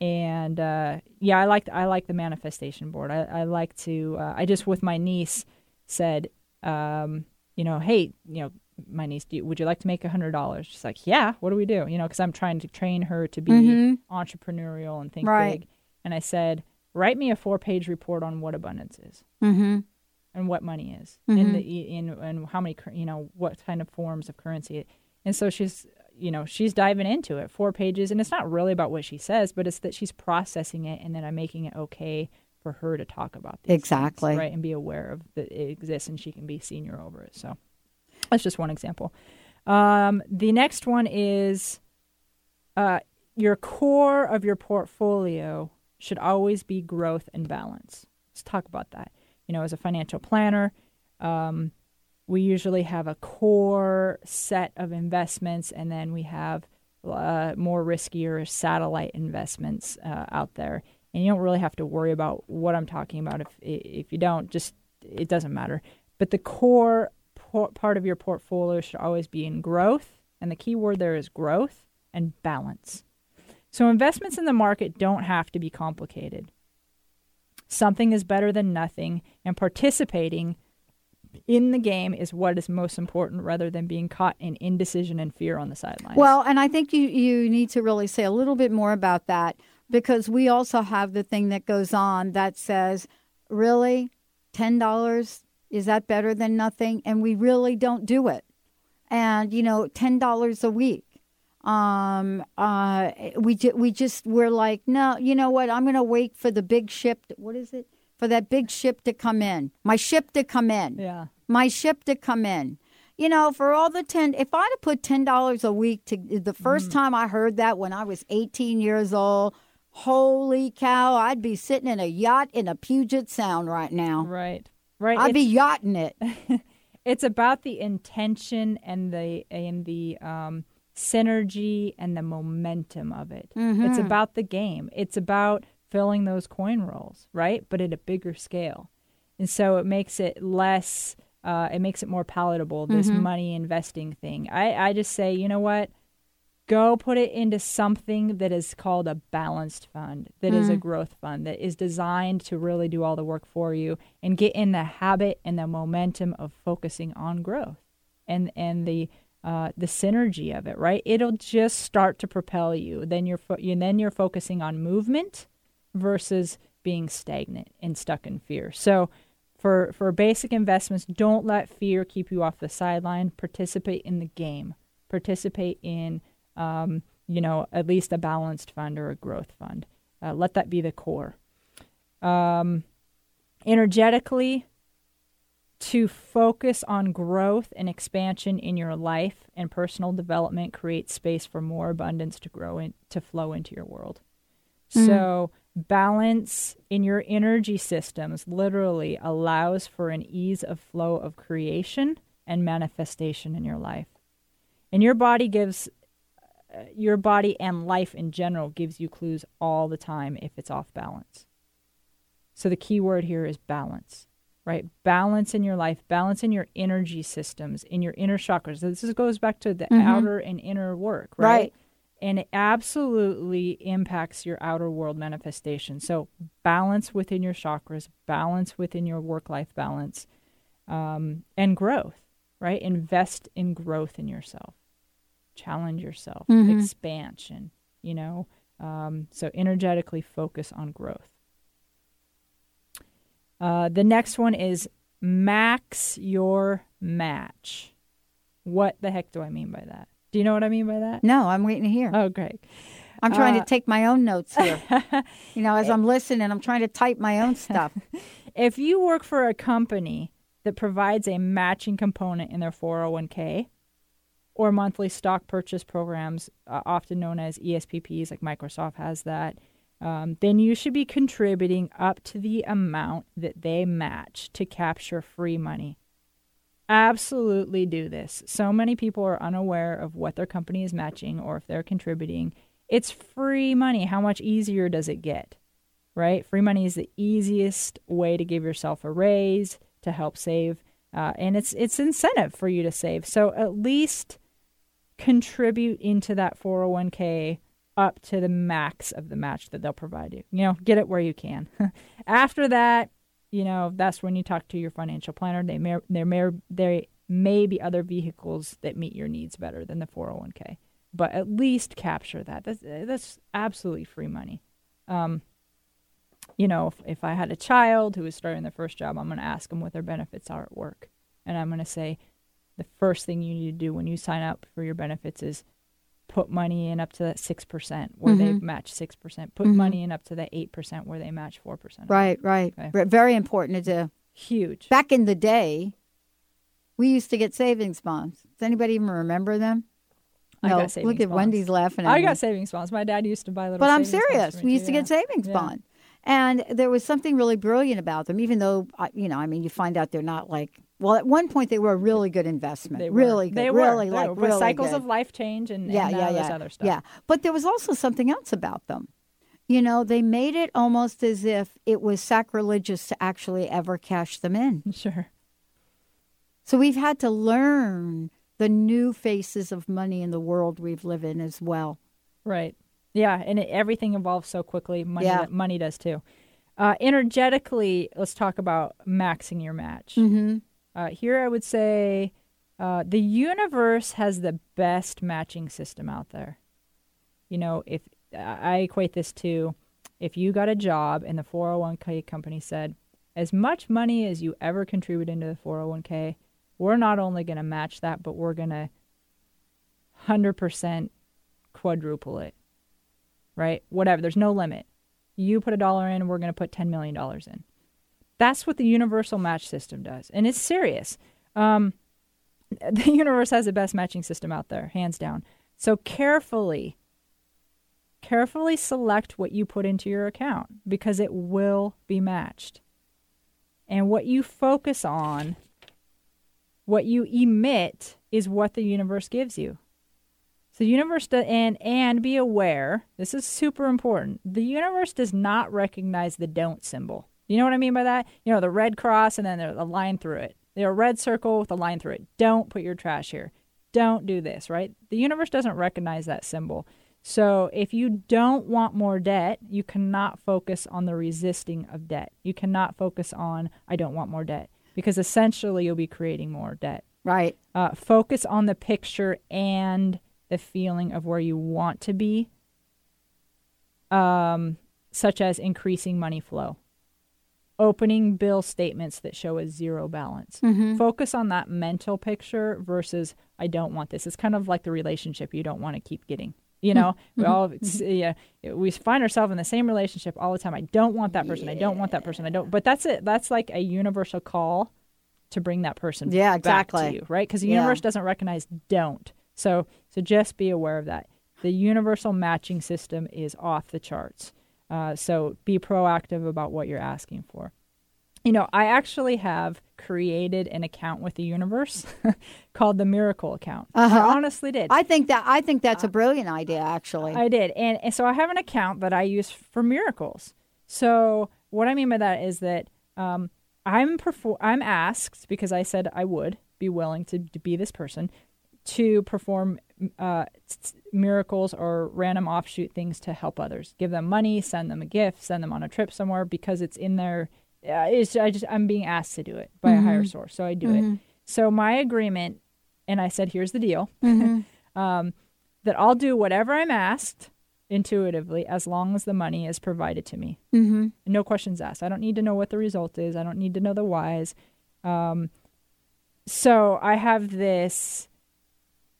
and uh, yeah, I like I like the manifestation board. I, I like to. Uh, I just with my niece said, um, you know, hey, you know, my niece, do you, would you like to make a hundred dollars? She's like, yeah. What do we do? You know, because I'm trying to train her to be Mhm. entrepreneurial and think Right. big. And I said, write me a four page report on what abundance is Mm-hmm. and what money is Mhm. and the in and how many you know what kind of forms of currency it, and so she's you know she's diving into it four pages and it's not really about what she says but it's that she's processing it and then i'm making it okay for her to talk about these things, Exactly. right and be aware of that it exists and she can be senior over it so that's just one example um, the next one is uh, your core of your portfolio should always be growth and balance. Let's talk about that. You know, as a financial planner, um, we usually have a core set of investments, and then we have uh, more riskier satellite investments uh, out there. And you don't really have to worry about what I'm talking about. If if you don't, just it doesn't matter. But the core por- part of your portfolio should always be in growth, and the key word there is growth and balance. So investments in the market don't have to be complicated. Something is better than nothing, and participating in the game is what is most important rather than being caught in indecision and fear on the sidelines. Well, and I think you, you need to really say a little bit more about that because we also have the thing that goes on that says, really, $10, is that better than nothing? And we really don't do it. And, you know, $10 a week. Um, uh, we, ju- we just, we're like, no, you know what? I'm going to wait for the big ship. To, what is it? For that big ship to come in. My ship to come in yeah. my ship to come in. You know, for all the 10, if I'd have put $10 a week to the 1st time I heard that when I was 18 years old, holy cow, I'd be sitting in a yacht in a Puget Sound right now. Right. Right. I'd be yachting it. it's about the intention and the and the um, synergy and the momentum of it. It's Mhm. about the game. It's about filling those coin rolls, right? But at a bigger scale, and so it makes it less. Uh, it makes it more palatable. This Mhm. money investing thing. I I just say, you know what? Go put it into something that is called a balanced fund, that is a Mm. growth fund, that is designed to really do all the work for you and get in the habit and the momentum of focusing on growth and and the uh, the synergy of it. Right, it'll just start to propel you. Then you're fo- you then you're focusing on movement versus being stagnant and stuck in fear. So. For, for basic investments, don't let fear keep you off the sideline. Participate in the game. Participate in um, you know, at least a balanced fund or a growth fund. Uh, let that be the core. Um, energetically, to focus on growth and expansion in your life and personal development creates space for more abundance to grow in, to flow into your world. Mm. So, balance in your energy systems literally allows for an ease of flow of creation and manifestation in your life. And your body gives uh, your body and life in general gives you clues all the time if it's off balance. So the key word here is balance, right? Balance in your life, balance in your energy systems, in your inner chakras. So this is, goes back to the Mhm. outer and inner work, right? Right. And it absolutely impacts your outer world manifestation. So balance within your chakras, balance within your work life balance, um, and growth, right? Invest in growth in yourself challenge yourself, Mhm. expansion, you know. Um, so energetically focus on growth. Uh, the next one is max your match. What the heck do I mean by that? Do you know what I mean by that? No, I'm waiting to hear. Oh, great. I'm trying Uh, to take my own notes here. you know, as I'm listening, I'm trying to type my own stuff. If you work for a company that provides a matching component in their 401k or monthly stock purchase programs, uh, often known as ESPPs, like Microsoft has that, um, then you should be contributing up to the amount that they match to capture free money. Absolutely do this. So many people are unaware of what their company is matching or if they're contributing. It's free money. How much easier does it get? Right? Free money is the easiest way to give yourself a raise to help save, uh, and it's it's incentive for you to save. So at least contribute into that 401k up to the max of the match that they'll provide you. You know, get it where you can. After that, you know, that's when you talk to your financial planner. They may there may there may be other vehicles that meet your needs better than the 401k, but at least capture that. That's that's absolutely free money. Um, you know, if, if I had a child who was starting their first job, I'm going to ask them what their benefits are at work, and I'm going to say, the first thing you need to do when you sign up for your benefits is put money in up to that six percent where they Mhm. match six percent. Put Mhm. money in up to that eight percent where they match four percent. Right, right. Okay. Very important to do. Huge. Back in the day, we used to get savings bonds. Does anybody even remember them? I no, got savings look at bonds. Wendy's laughing at me. I me. got savings bonds. My dad used to buy little. But I'm bonds serious. We used too, to get savings Yeah. bond. And there was something really brilliant about them, even though, you know, I mean, you find out they're not like, well, at one point they were a really good investment. They were. really good. They were. really, They like, were. Really cycles good. of life change and, yeah, and yeah, all yeah. this other stuff. Yeah. But there was also something else about them. You know, they made it almost as if it was sacrilegious to actually ever cash them in. Sure. So we've had to learn the new faces of money in the world we've lived in as well. Right. Yeah, and it, everything evolves so quickly. Money, Yeah. money does too. Uh, energetically, let's talk about maxing your match. Mm-hmm. Uh, here, I would say uh, the universe has the best matching system out there. You know, if I equate this to if you got a job and the 401k company said, as much money as you ever contribute into the 401k, we're not only going to match that, but we're going to 100% quadruple it. Right? Whatever. There's no limit. You put a dollar in, we're going to put $10 million in. That's what the universal match system does. And it's serious. Um, the universe has the best matching system out there, hands down. So carefully, carefully select what you put into your account because it will be matched. And what you focus on, what you emit, is what the universe gives you. So the universe do, and and be aware. This is super important. The universe does not recognize the don't symbol. You know what I mean by that? You know the red cross and then there's a line through it. There's a red circle with a line through it. Don't put your trash here. Don't do this. Right? The universe doesn't recognize that symbol. So if you don't want more debt, you cannot focus on the resisting of debt. You cannot focus on I don't want more debt because essentially you'll be creating more debt. Right. Uh, focus on the picture and the feeling of where you want to be, um, such as increasing money flow, opening bill statements that show a zero balance. Mhm. Focus on that mental picture versus I don't want this. It's kind of like the relationship you don't want to keep getting. You mm-hmm. know, we all mm-hmm. yeah, we find ourselves in the same relationship all the time. I don't want that person. I don't want that person. I don't. But that's it. That's like a universal call to bring that person Yeah, back exactly. to you, right? Because the Yeah. universe doesn't recognize don't. So so just be aware of that. The universal matching system is off the charts. Uh, so be proactive about what you're asking for. You know, I actually have created an account with the universe called the Miracle Account. Uh-huh. I honestly did. I think that I think that's a brilliant idea. Actually, I did. And, and so I have an account that I use for miracles. So what I mean by that is that um, I'm perfor- I'm asked because I said I would be willing to, to be this person to perform uh, miracles or random offshoot things to help others. Give them money, send them a gift, send them on a trip somewhere because it's in their. Uh, it's I just I'm being asked to do it by a higher Mhm. source, so I do it. Mhm. So my agreement, and I said, here's the deal. Mhm. um, that I'll do whatever I'm asked intuitively as long as the money is provided to me. Mhm. No questions asked. I don't need to know what the result is. I don't need to know the whys. Um, so I have this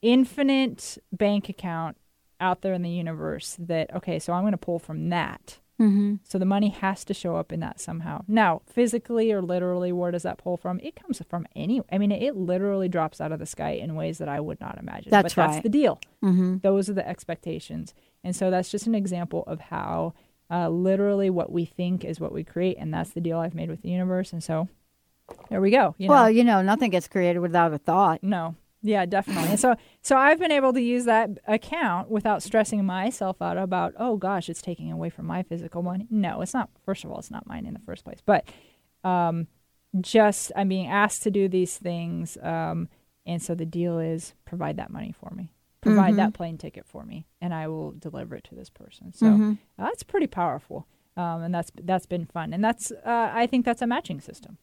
infinite bank account out there in the universe that, okay, so I'm going to pull from that. Mhm. So the money has to show up in that somehow. Now, physically or literally, where does that pull from? It comes from any. I mean, it literally drops out of the sky in ways that I would not imagine. That's but That's the deal. Mhm. Those are the expectations, and so that's just an example of how uh, literally what we think is what we create, and that's the deal I've made with the universe. And so there we go. You know? well, you know, nothing gets created without a thought. No. Yeah, definitely. and so so I've been able to use that account without stressing myself out about, oh gosh, it's taking away from my physical money. No, it's not first of all, it's not mine in the first place. But um just I'm being asked to do these things. Um and so the deal is provide that money for me. Provide Mhm. that plane ticket for me and I will deliver it to this person. So Mhm. that's pretty powerful. Um and that's that's been fun. And that's uh I think that's a matching system.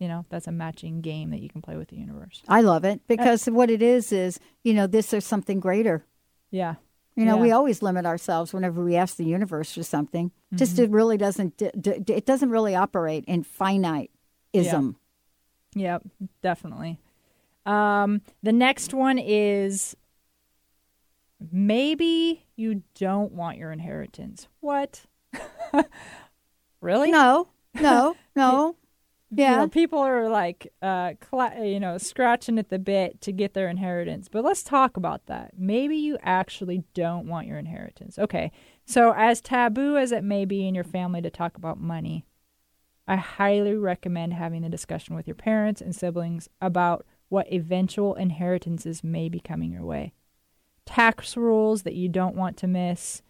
You know, that's a matching game that you can play with the universe. I love it because what it is is, you know, this is something greater. Yeah. You know, Yeah. we always limit ourselves whenever we ask the universe for something. Just Mm-hmm. it really doesn't. D- d- it doesn't really operate in finite ism. Yep, definitely. Um, the next one is maybe you don't want your inheritance. What? really? No, no, no. You Yeah. know, people are like, uh, cla- you know, scratching at the bit to get their inheritance. But let's talk about that. Maybe you actually don't want your inheritance. Okay. So, as taboo as it may be in your family to talk about money, I highly recommend having the discussion with your parents and siblings about what eventual inheritances may be coming your way. Tax rules that you don't want to miss,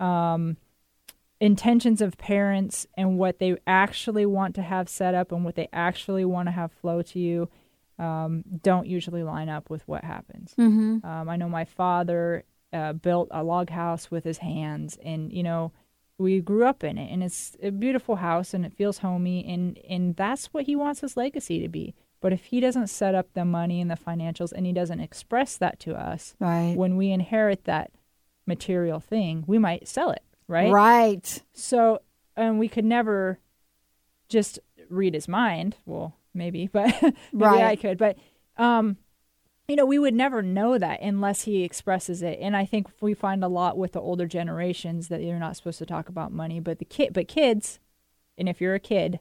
um, intentions of parents and what they actually want to have set up and what they actually want to have flow to you um, don't usually line up with what happens. Mhm. Um, I know my father uh, built a log house with his hands, and you know we grew up in it, and it's a beautiful house, and it feels homey, and and that's what he wants his legacy to be. But if he doesn't set up the money and the financials, and he doesn't express that to us, Right. when we inherit that material thing, we might sell it, right? Right. So, and we could never just read his mind. Well, maybe, but maybe Right. I could. But, um, you know, we would never know that unless he expresses it. And I think we find a lot with the older generations that you're not supposed to talk about money, but the kid, but kids, and if you're a kid,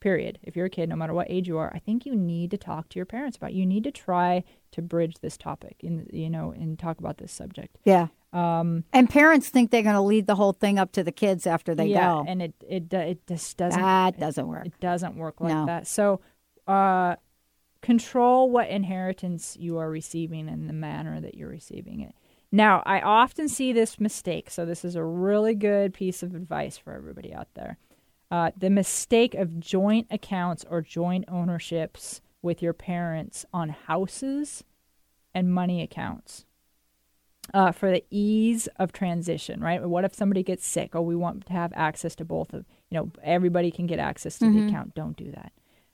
period, if you're a kid, no matter what age you are, I think you need to talk to your parents about. It. You need to try to bridge this topic, and you know, and talk about this subject. Yeah. Um, And parents think they're going to lead the whole thing up to the kids after they yeah, go. and it it it just doesn't That doesn't work. It doesn't work like No. that. So, uh, control what inheritance you are receiving and the manner that you're receiving it. Now, I often see this mistake. So, this is a really good piece of advice for everybody out there. Uh, the mistake of joint accounts or joint ownerships with your parents on houses and money accounts uh, for the ease of transition, right? What if somebody gets sick? Oh, we want to have access to both of, you know, everybody can get access to Mhm. the account. Don't do that.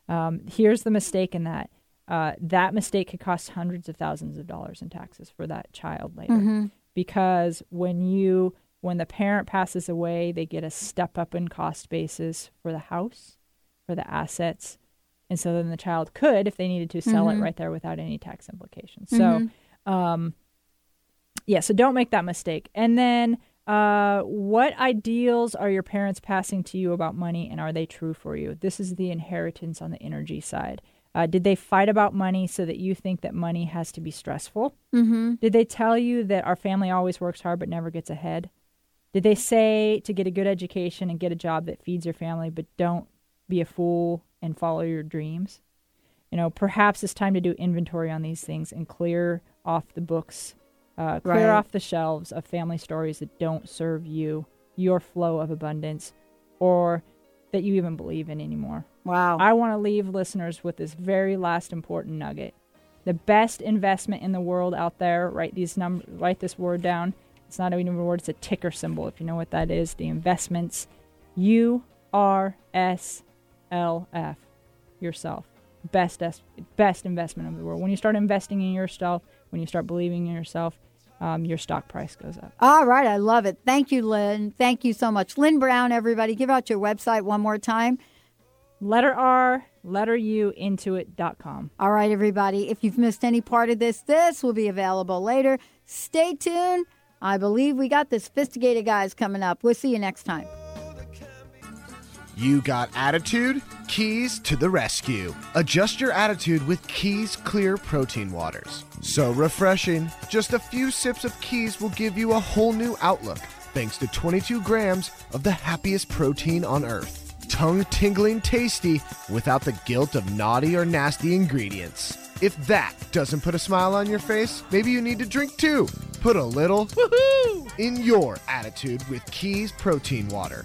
Um, here's the mistake in that. Uh, that mistake could cost hundreds of thousands of dollars in taxes for that child later. Mhm. Because when you, when the parent passes away, they get a step up in cost basis for the house, for the assets. And so then the child could, if they needed to, sell Mhm. it right there without any tax implications. So, um, Yeah, so don't make that mistake. And then, uh, what ideals are your parents passing to you about money, and are they true for you? This is the inheritance on the energy side. Uh, did they fight about money so that you think that money has to be stressful? Mm-hmm. Did they tell you that our family always works hard but never gets ahead? Did they say to get a good education and get a job that feeds your family, but don't be a fool and follow your dreams? You know, perhaps it's time to do inventory on these things and clear off the books, uh, clear Right. off the shelves of family stories that don't serve you, your flow of abundance, or that you even believe in anymore. Wow. I want to leave listeners with this very last important nugget. The best investment in the world out there, write these num- write this word down. It's not even a word, it's a ticker symbol if you know what that is. The investments U R S L F yourself. Best es- best investment of the world. When you start investing in yourself, when you start believing in yourself, um, your stock price goes up. All right, I love it. Thank you, Lynn. Thank you so much. Lynn Brown, everybody, give out your website one more time. Letter R, letter U, intuit.com. All right, everybody. If you've missed any part of this, this will be available later. Stay tuned. I believe we got the sophisticated guys coming up. We'll see you next time. You got attitude? Kees to the rescue. Adjust your attitude with Kees Clear Protein Waters. So refreshing. Just a few sips of Kees will give you a whole new outlook thanks to 22 grams of the happiest protein on earth. Tongue tingling tasty without the guilt of naughty or nasty ingredients. If that doesn't put a smile on your face, maybe you need to drink too. Put a little woohoo in your attitude with Kees Protein Water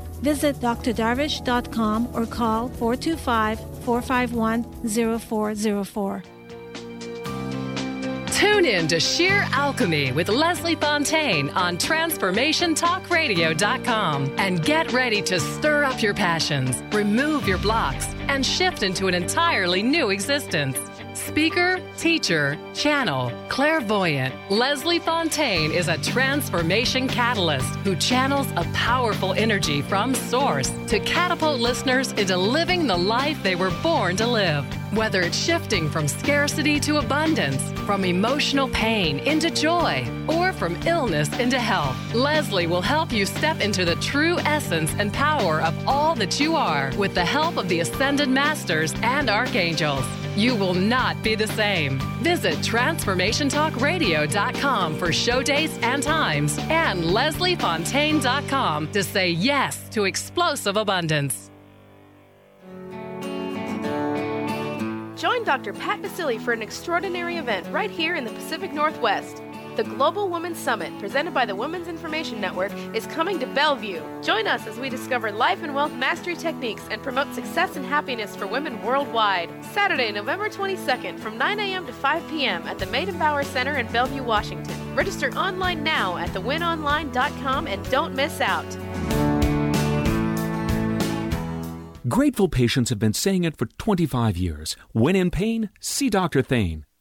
Visit drdarvish.com or call 425 451 0404. Tune in to Sheer Alchemy with Leslie Fontaine on TransformationTalkRadio.com and get ready to stir up your passions, remove your blocks, and shift into an entirely new existence. Speaker, teacher, channel, clairvoyant, Leslie Fontaine is a transformation catalyst who channels a powerful energy from source to catapult listeners into living the life they were born to live. Whether it's shifting from scarcity to abundance, from emotional pain into joy, or from illness into health, Leslie will help you step into the true essence and power of all that you are with the help of the Ascended Masters and Archangels. You will not be the same. Visit TransformationTalkRadio.com for show dates and times and LeslieFontaine.com to say yes to explosive abundance. Join Dr. Pat Baccili for an extraordinary event right here in the Pacific Northwest. The Global Women's Summit, presented by the Women's Information Network, is coming to Bellevue. Join us as we discover life and wealth mastery techniques and promote success and happiness for women worldwide. Saturday, November 22nd from 9 a.m. to 5 p.m. at the Meydenbauer Center in Bellevue, Washington. Register online now at thewinonline.com and don't miss out. Grateful patients have been saying it for 25 years. When in pain, see Dr. Thane.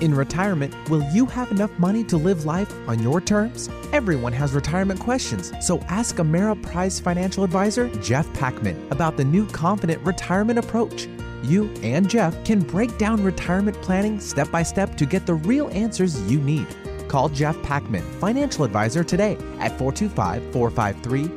In retirement, will you have enough money to live life on your terms? Everyone has retirement questions, so ask Ameriprise financial advisor Jeff Packman about the new Confident Retirement Approach. You and Jeff can break down retirement planning step by step to get the real answers you need. Call Jeff Packman, financial advisor, today at 425 453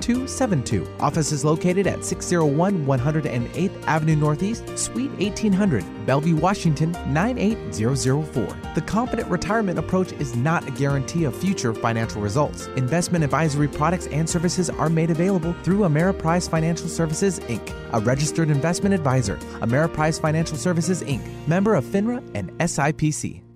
0272. Office is located at 601 108th Avenue Northeast, Suite 1800, Bellevue, Washington 98004. The Confident Retirement Approach is not a guarantee of future financial results. Investment advisory products and services are made available through Ameriprise Financial Services, Inc., a registered investment advisor. Ameriprise Financial Services, Inc., member of FINRA and SIPC.